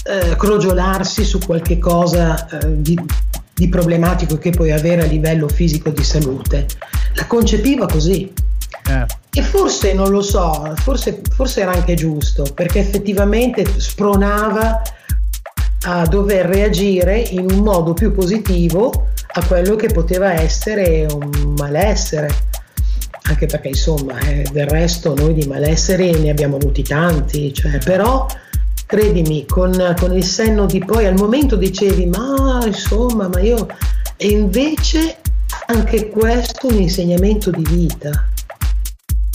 eh, crogiolarsi su qualche cosa eh, di, di problematico che puoi avere a livello fisico di salute. La concepiva così. Eh. E forse non lo so, forse, forse era anche giusto, perché effettivamente spronava a dover reagire in un modo più positivo a quello che poteva essere un malessere. Anche perché insomma eh, del resto noi di malesseri ne abbiamo avuti tanti, cioè, però credimi, con, con, il senno di poi al momento dicevi ma insomma, ma io... E invece anche questo è un insegnamento di vita.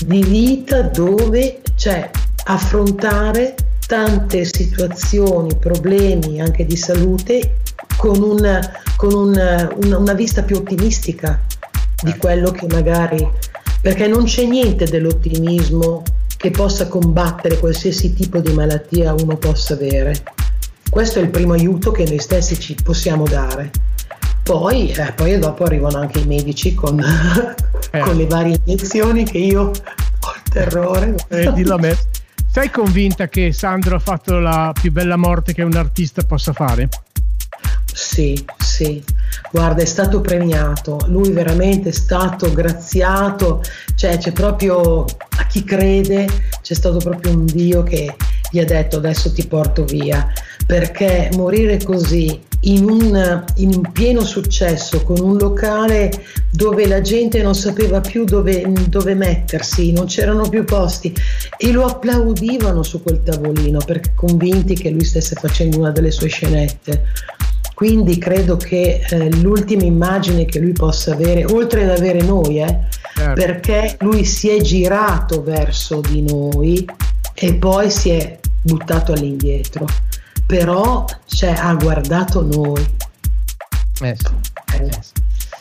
di vita dove c'è affrontare tante situazioni, problemi anche di salute con, una, con una, una, una vista più ottimistica di Certo. quello che magari perché non c'è niente dell'ottimismo che possa combattere qualsiasi tipo di malattia uno possa avere. Questo è il primo aiuto che noi stessi ci possiamo dare. Poi, eh, poi dopo arrivano anche i medici con, con le varie iniezioni che io ho il terrore. Eh, dillo a me. Sei convinta che Sandro ha fatto la più bella morte che un artista possa fare? Sì, sì, guarda, è stato premiato, lui veramente è stato graziato, cioè c'è proprio, a chi crede, c'è stato proprio un Dio che gli ha detto adesso ti porto via, perché morire così in un, in un pieno successo, con un locale dove la gente non sapeva più dove, dove mettersi, non c'erano più posti e lo applaudivano su quel tavolino perché convinti che lui stesse facendo una delle sue scenette. Quindi credo che eh, l'ultima immagine che lui possa avere, oltre ad avere noi, eh, Certo. perché lui si è girato verso di noi e poi si è buttato all'indietro, però cioè, ha guardato noi. Eh sì. Eh,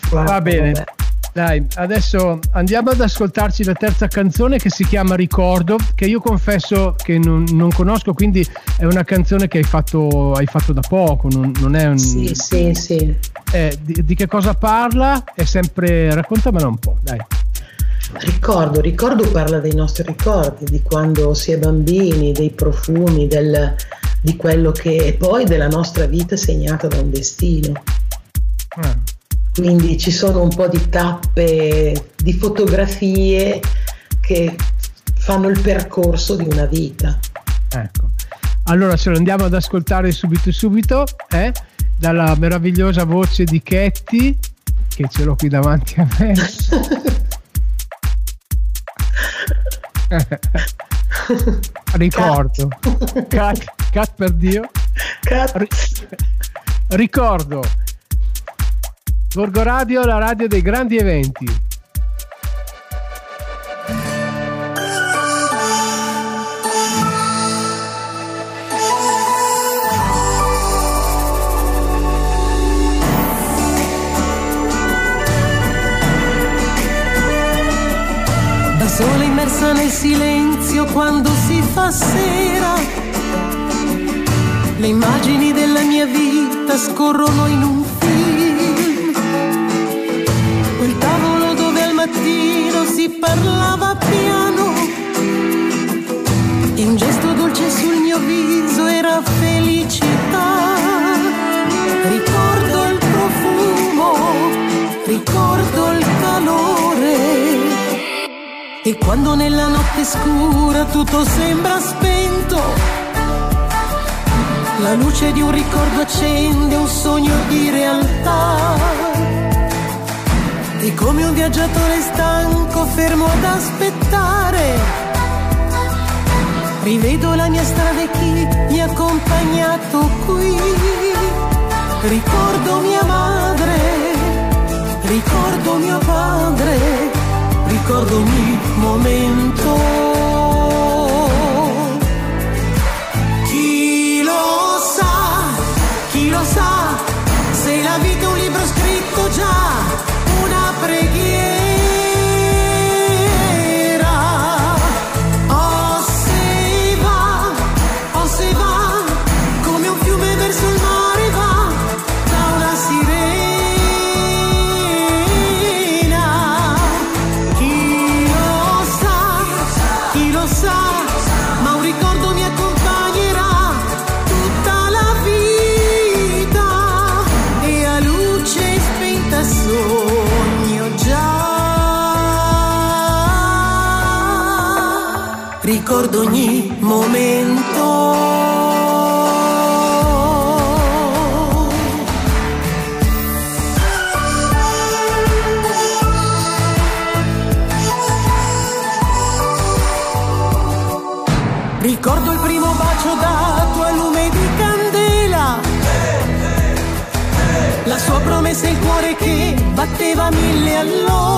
guarda, Va bene. vabbè. Dai, adesso andiamo ad ascoltarci la terza canzone che si chiama Ricordo, che io confesso che non, non conosco, quindi è una canzone che hai fatto, hai fatto da poco, non, non è un... Sì, sì, sì. eh, di, di che cosa parla? È sempre... raccontamela un po', dai. Ricordo, ricordo parla dei nostri ricordi, di quando si è bambini, dei profumi, del- di quello che e poi della nostra vita segnata da un destino. Ah, Quindi ci sono un po' di tappe, di fotografie che fanno il percorso di una vita. ecco. Allora ce lo andiamo ad ascoltare subito subito, eh? dalla meravigliosa voce di Ketty, che ce l'ho qui davanti a me. Ricordo. Cat, cat per Dio. Ri- ricordo. Gorgo Radio, la radio dei grandi eventi. Da sola immersa nel silenzio quando si fa sera. Le immagini della mia vita scorrono in un film. Si parlava piano. E un gesto dolce sul mio viso era felicità. Ricordo il profumo, ricordo il calore. E quando nella notte scura tutto sembra spento, la luce di un ricordo accende un sogno di realtà. E come un viaggiatore stanco fermo ad aspettare, rivedo la mia strada e chi mi ha accompagnato qui. Ricordo mia madre, ricordo mio padre ricordo ogni momento. Ricordo ogni momento. Ricordo il primo bacio dato a lume di candela. La sua promessa e il cuore che batteva mille all'ora.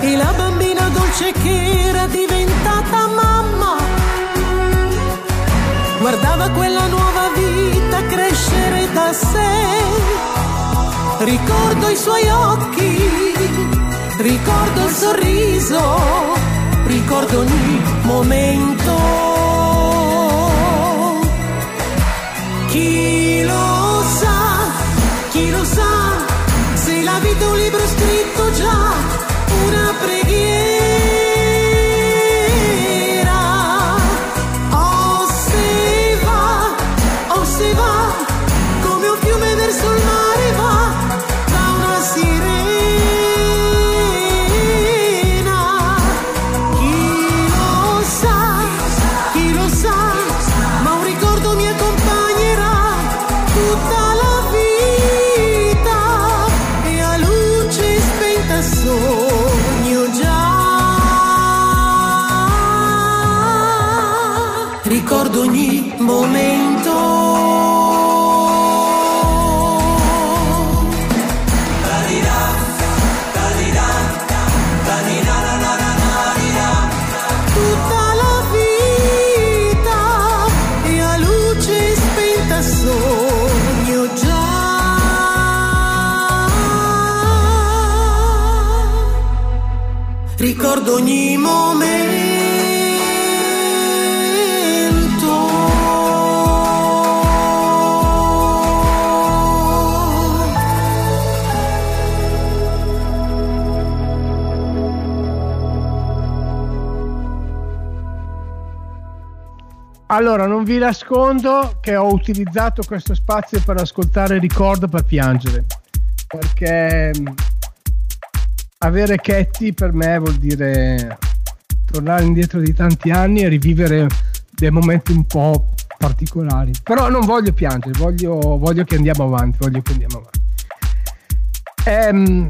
e la bambina dolce che era guardava quella nuova vita crescere da sé. Ricordo i suoi occhi, ricordo il sorriso, ricordo ogni momento. Chi lo sa, chi lo sa, se la vita è un libro scritto già, una preghiera. Allora, non vi nascondo che ho utilizzato questo spazio per ascoltare Ricordo per piangere, perché mh, avere Ketty per me vuol dire tornare indietro di tanti anni e rivivere dei momenti un po' particolari. Però non voglio piangere, voglio, voglio che andiamo avanti, voglio che andiamo avanti. Ehm,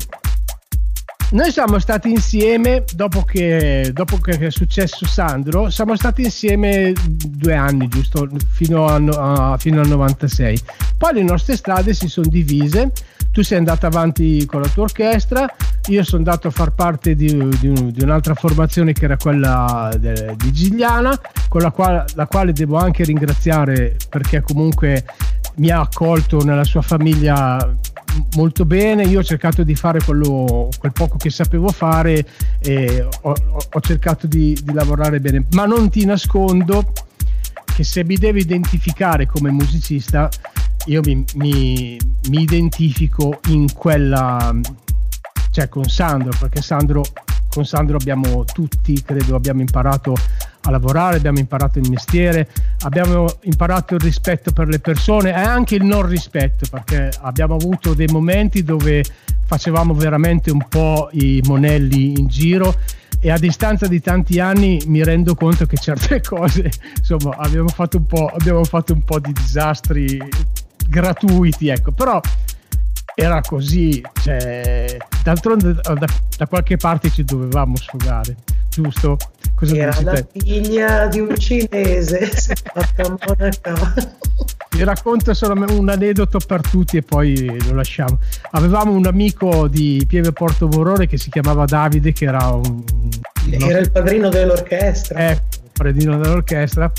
noi siamo stati insieme dopo che, dopo che è successo Sandro, siamo stati insieme due anni giusto, fino, a, no- a- fino al 96. Poi le nostre strade si sono divise, tu sei andato avanti con la tua orchestra, io sono andato a far parte di, di di un'altra formazione che era quella de- di Gigliana, con la quale, la quale devo anche ringraziare perché comunque mi ha accolto nella sua famiglia molto bene. Io ho cercato di fare quello, quel poco che sapevo fare e ho, ho- cercato di, di lavorare bene, ma non ti nascondo che se mi devi identificare come musicista, io mi, mi- mi identifico in quella, cioè con Sandro, perché Sandro, con Sandro abbiamo tutti, credo, abbiamo imparato a lavorare, abbiamo imparato il mestiere, abbiamo imparato il rispetto per le persone e anche il non rispetto, perché abbiamo avuto dei momenti dove facevamo veramente un po' i monelli in giro e a distanza di tanti anni mi rendo conto che certe cose, insomma, abbiamo fatto un po', fatto un po' di disastri gratuiti, ecco, però era così, cioè, d'altronde da, da qualche parte ci dovevamo sfogare, giusto? Cosa Era dici la figlia di un cinese, si è fatta monaca. Vi racconto solo un aneddoto per tutti e poi lo lasciamo. Avevamo un amico di Pieve Porto Morone che si chiamava Davide, che era un, Era il padrino dell'orchestra. eh, predino dell'orchestra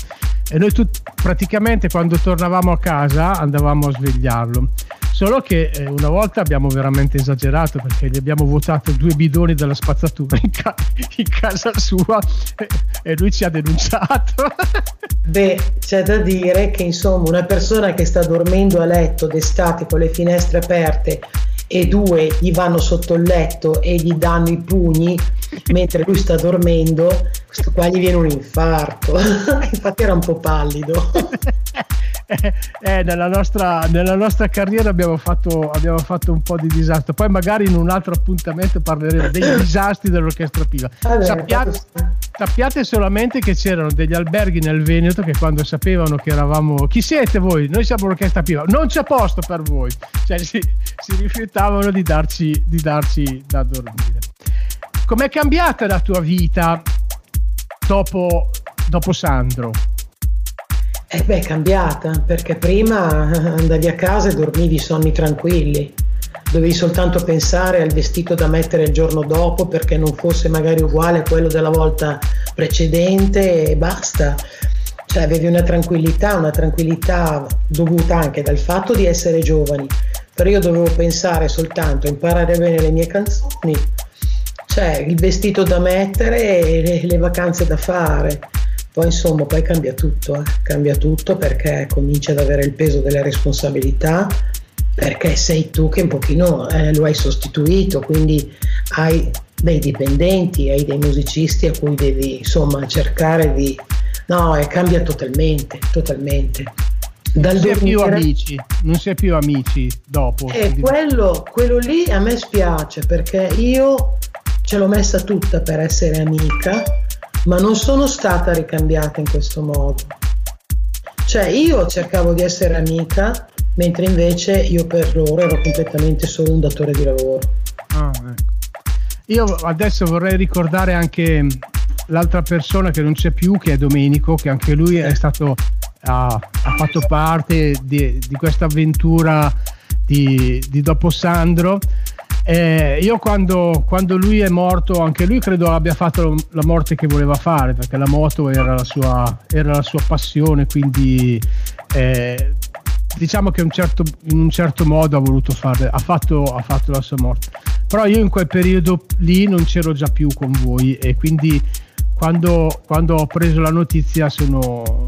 e noi tut- praticamente quando tornavamo a casa andavamo a svegliarlo solo che eh, una volta abbiamo veramente esagerato perché gli abbiamo votato due bidoni della spazzatura in, ca- in casa sua e, e lui ci ha denunciato Beh, c'è da dire che insomma una persona che sta dormendo a letto d'estate con le finestre aperte e due gli vanno sotto il letto e gli danno i pugni mentre lui sta dormendo, questo qua gli viene un infarto. Infatti era un po' pallido. eh, nella, nostra, nella nostra carriera abbiamo fatto, abbiamo fatto un po' di disastro poi magari in un altro appuntamento parleremo dei disastri dell'orchestra Piva Vabbè, sappiate, fatto sta. sappiate solamente che c'erano degli alberghi nel Veneto che quando sapevano che eravamo chi siete voi? Noi siamo l'orchestra Piva non c'è posto per voi cioè si, si rifiutavano di darci, di darci da dormire com'è cambiata la tua vita dopo, dopo Sandro? Eh beh, è cambiata perché prima andavi a casa e dormivi sonni tranquilli. dovevi soltanto pensare al vestito da mettere il giorno dopo perché non fosse magari uguale a quello della volta precedente e basta. Cioè avevi una tranquillità, una tranquillità dovuta anche dal fatto di essere giovani, però io dovevo pensare soltanto a imparare bene le mie canzoni, cioè il vestito da mettere e le, le vacanze da fare. Poi insomma, poi cambia tutto, eh. cambia tutto perché cominci ad avere il peso delle responsabilità, perché sei tu che un pochino eh, lo hai sostituito, quindi hai dei dipendenti, hai dei musicisti a cui devi insomma cercare di... No, e cambia totalmente, totalmente. Dal non si è più amici, non si è più amici dopo. E quello, quello lì a me spiace perché io ce l'ho messa tutta per essere amica, ma non sono stata ricambiata in questo modo. Cioè io cercavo di essere amica, mentre invece io per loro ero completamente solo un datore di lavoro. Ah, ecco. Io adesso vorrei ricordare anche l'altra persona che non c'è più, che è Domenico, che anche lui è stato, ha, ha fatto parte di, di questa avventura di, di Dopo Sandro. Eh, io quando, quando, lui è morto, anche lui credo abbia fatto la morte che voleva fare, perché la moto era la sua, era la sua passione, quindi eh, diciamo che un certo, in un certo modo ha voluto fare, ha fatto, ha fatto la sua morte. Però io in quel periodo lì non c'ero già più con voi e quindi quando, quando ho preso la notizia sono,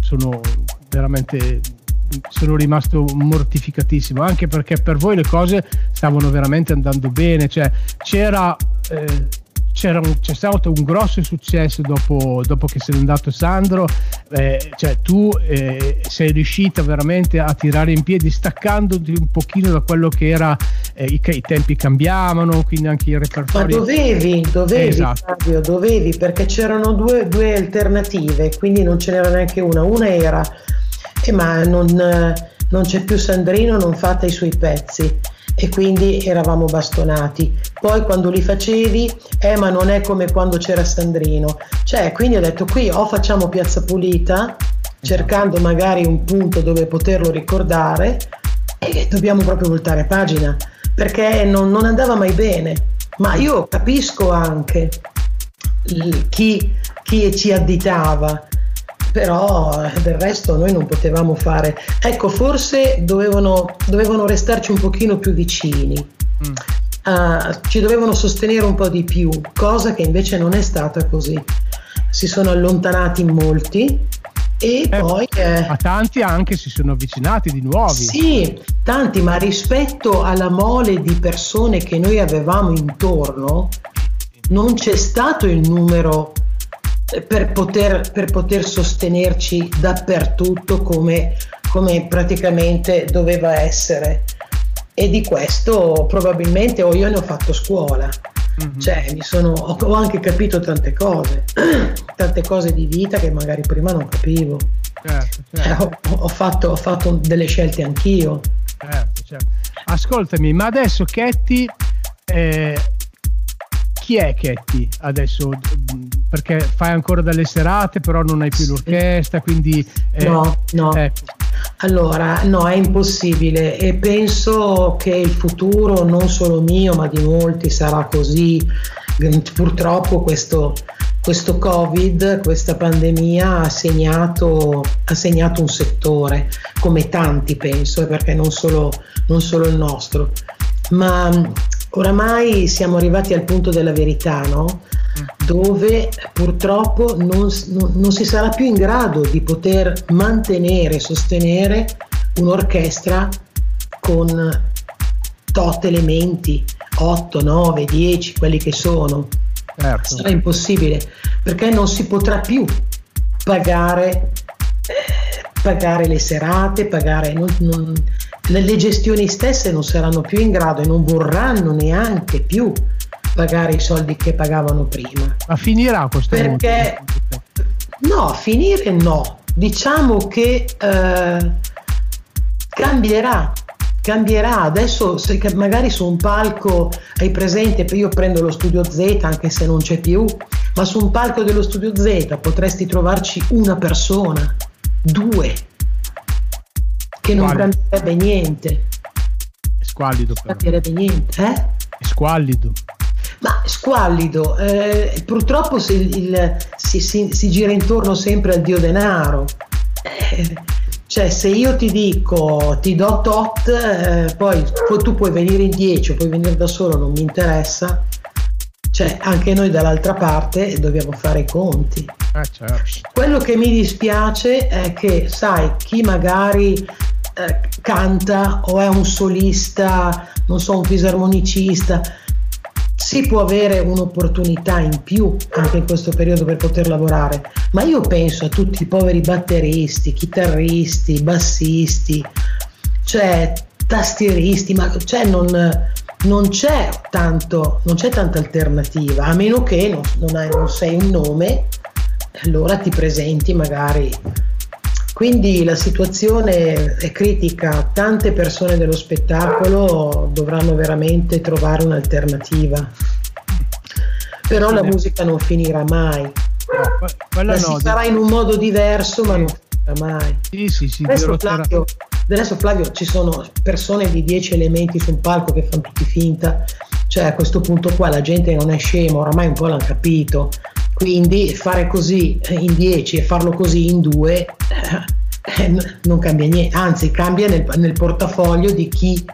sono veramente sono rimasto mortificatissimo anche perché per voi le cose stavano veramente andando bene cioè c'era eh, c'era un, c'è stato un grosso successo dopo, dopo che se n'è andato Sandro, eh, cioè tu eh, sei riuscita veramente a tirare in piedi staccandoti un pochino da quello che era, eh, i, i, tempi cambiavano, quindi anche il repertorio. Ma dovevi, dovevi esatto. Fabio, dovevi perché c'erano due, due, alternative, quindi non ce n'era neanche una. Una era, eh, ma non, non c'è più Sandrino, non fate i suoi pezzi e quindi eravamo bastonati. Poi quando li facevi, eh ma non è come quando c'era Sandrino. Cioè, quindi ho detto qui o facciamo piazza pulita, cercando magari un punto dove poterlo ricordare e dobbiamo proprio voltare pagina, perché non, non andava mai bene. Ma io capisco anche chi, chi ci additava però del resto noi non potevamo fare. Ecco, forse dovevano, dovevano restarci un pochino più vicini. Mm. Uh, ci dovevano sostenere un po' di più, cosa che invece non è stata così. Si sono allontanati molti e eh, poi... Eh, a tanti anche si sono avvicinati di nuovo. Sì, tanti, ma rispetto alla mole di persone che noi avevamo intorno, non c'è stato il numero per poter, per poter sostenerci dappertutto come, come praticamente doveva essere. E di questo probabilmente o io ne ho fatto scuola, mm-hmm. cioè mi sono, ho, anche capito tante cose, tante cose di vita che magari prima non capivo. Certo, certo. Eh, ho, ho, fatto, ho, fatto, delle scelte anch'io. Certo, certo. Ascoltami, ma adesso Ketty eh, chi è Ketty adesso? Perché fai ancora delle serate, però non hai più l'orchestra, quindi... Eh, no, no. Ecco. Allora, no, è impossibile e penso che il futuro, non solo mio, ma di molti, sarà così. Purtroppo questo, questo Covid, questa pandemia ha segnato, ha segnato, un settore, come tanti penso, perché non solo, non solo il nostro. Ma Oramai siamo arrivati al punto della verità, no? dove purtroppo non, non, non, si sarà più in grado di poter mantenere, sostenere un'orchestra con tot elementi, 8, 9, 10, quelli che sono. Certo. Sarà impossibile perché non si potrà più pagare, pagare le serate, pagare, non, le gestioni stesse non saranno più in grado e non vorranno neanche più pagare i soldi che pagavano prima. Ma finirà questo Perché no, finire no. Diciamo che eh, cambierà. Cambierà adesso, se magari su un palco hai presente, io prendo lo studio Z anche se non c'è più, ma su un palco dello studio Z potresti trovarci una persona, due, che non cambierebbe niente. squallido però. capirebbe niente, eh? È squallido. Ma squallido, eh, purtroppo si, il- si- si- si gira intorno sempre al dio denaro. Eh, cioè, se io ti dico ti do tot, eh, poi, poi tu puoi venire in 10 o puoi venire da solo, non mi interessa. Cioè, anche noi dall'altra parte dobbiamo fare i conti. Ah, certo. Quello che mi dispiace è che, sai, chi magari eh, canta o è un solista, non so, un fisarmonicista, si può avere un'opportunità in più anche in questo periodo per poter lavorare, ma io penso a tutti i poveri batteristi, chitarristi, bassisti, cioè tastieristi, ma cioè non, non c'è tanto, non c'è tanta alternativa, a meno che non, non hai- non sei un nome, allora ti presenti magari. Quindi la situazione è critica, tante persone dello spettacolo dovranno veramente trovare un'alternativa. Però la musica non finirà mai, No, la no. si farà in un modo diverso, ma non finirà mai. Sì, sì, sì. Adesso Flavio, adesso Flavio ci sono persone di 10 elementi su un palco che fanno tutti finta, cioè a questo punto qua la gente non è scema, oramai un po' l'hanno capito, quindi fare così eh, in 10 e farlo così in 2 non cambia niente, anzi cambia nel, nel portafoglio di chi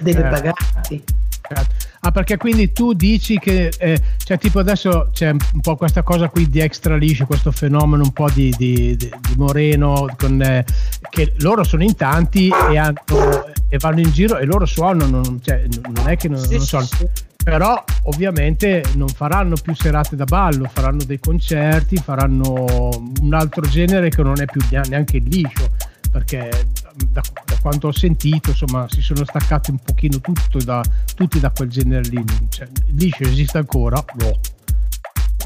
deve Certo. pagarti. Certo. Ah, perché quindi tu dici che, eh, cioè, tipo adesso c'è un po' questa cosa qui di extra liscio, questo fenomeno un po' di, di- di- Moreno, con, eh, che loro sono in tanti e, hanno- e vanno in giro e loro suonano, non, cioè, non è che non, Sì, non sì, suonano. sì. Però ovviamente non faranno più serate da ballo, faranno dei concerti, faranno un altro genere che non è più neanche il liscio, perché da, da quanto ho sentito insomma si sono staccati un pochino da, tutti da quel genere lì. Cioè, il liscio esiste ancora? No.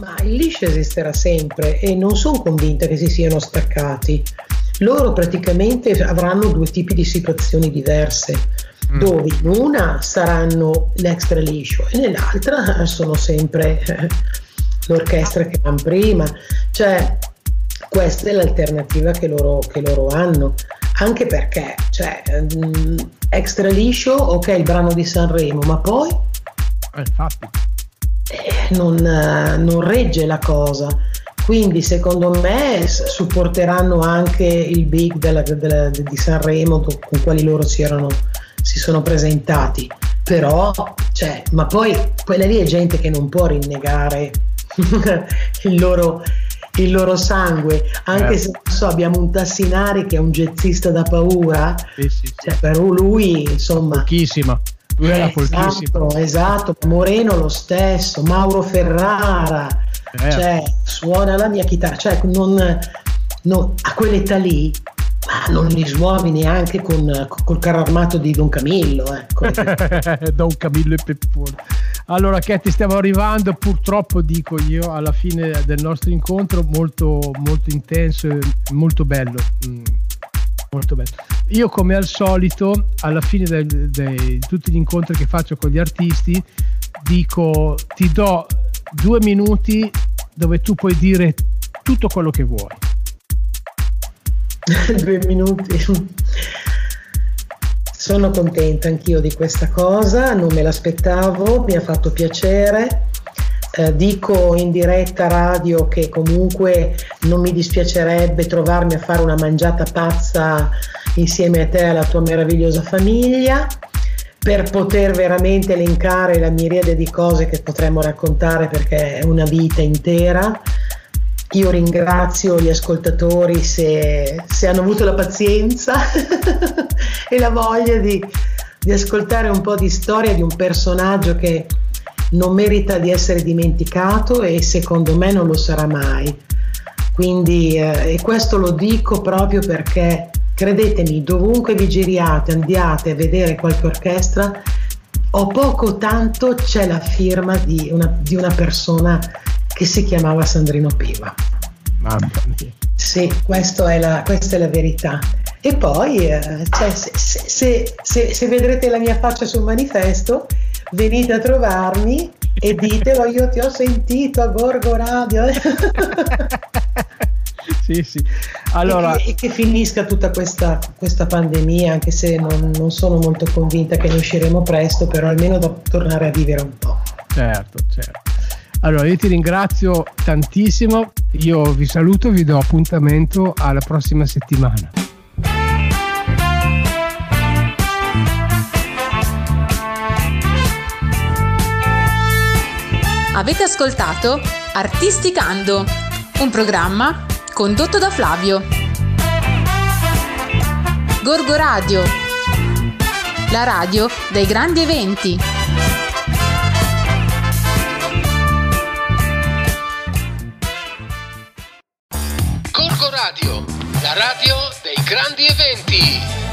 Ma il liscio esisterà sempre e non sono convinta che si siano staccati. Loro praticamente avranno due tipi di situazioni diverse. Dove in una saranno l'extra liscio e nell'altra sono sempre eh, l'orchestra che vanno prima. Cioè, questa è l'alternativa che loro, che loro hanno. Anche perché, cioè, mm, extra liscio, ok, il brano di Sanremo, ma poi Eh, infatti. eh, non, non regge la cosa. Quindi secondo me supporteranno anche il big della- della- di Sanremo con quali loro si, erano, si sono presentati. Però, cioè, ma poi quella lì è gente che non può rinnegare il loro, il loro sangue, anche Eh. se so, abbiamo un Tassinari che è un jazzista da paura, Sì, sì, sì. cioè, per lui insomma Folchissima. Lui era eh, folchissima. esatto, esatto, Moreno lo stesso, Mauro Ferrara, Eh. cioè suona la mia chitarra, cioè non, non- a quell'età lì, ma non li suoni neanche con, col carro armato di Don Camillo, ecco. Don Camillo e Peppone. Allora, Chetti, stiamo arrivando, purtroppo dico io, alla fine del nostro incontro, molto, molto intenso e molto bello. Mm, molto bello. Io, come al solito, alla fine di tutti gli incontri che faccio con gli artisti, dico: ti do due minuti dove tu puoi dire tutto quello che vuoi. Due minuti. Sono contenta anch'io di questa cosa, non me l'aspettavo, mi ha fatto piacere. Eh, dico in diretta radio che comunque non mi dispiacerebbe trovarmi a fare una mangiata pazza insieme a te e alla tua meravigliosa famiglia per poter veramente elencare la miriade di cose che potremmo raccontare perché è una vita intera. Io ringrazio gli ascoltatori se, se hanno avuto la pazienza e la voglia di, di ascoltare un po' di storia di un personaggio che non merita di essere dimenticato e secondo me non lo sarà mai. Quindi, eh, e questo lo dico proprio perché, credetemi, dovunque vi giriate, andiate a vedere qualche orchestra, o poco o tanto c'è la firma di una, di una persona che si chiamava Sandrino Piva. Mamma mia. Sì, è la, questa è la verità. E poi, eh, cioè, se, se- se- se- vedrete la mia faccia sul manifesto, venite a trovarmi e ditelo, io ti ho sentito a Gorgo Radio. sì, sì. Allora... E, che, e che finisca tutta questa, questa pandemia, anche se non, non, sono molto convinta che ne usciremo presto, però almeno da tornare a vivere un po'. Certo, certo. Allora io ti ringrazio tantissimo, io vi saluto, vi do appuntamento alla prossima settimana. Avete ascoltato Artisticando, un programma condotto da Flavio. Gorgo Radio, la radio dei grandi eventi. Radio, la radio dei grandi eventi.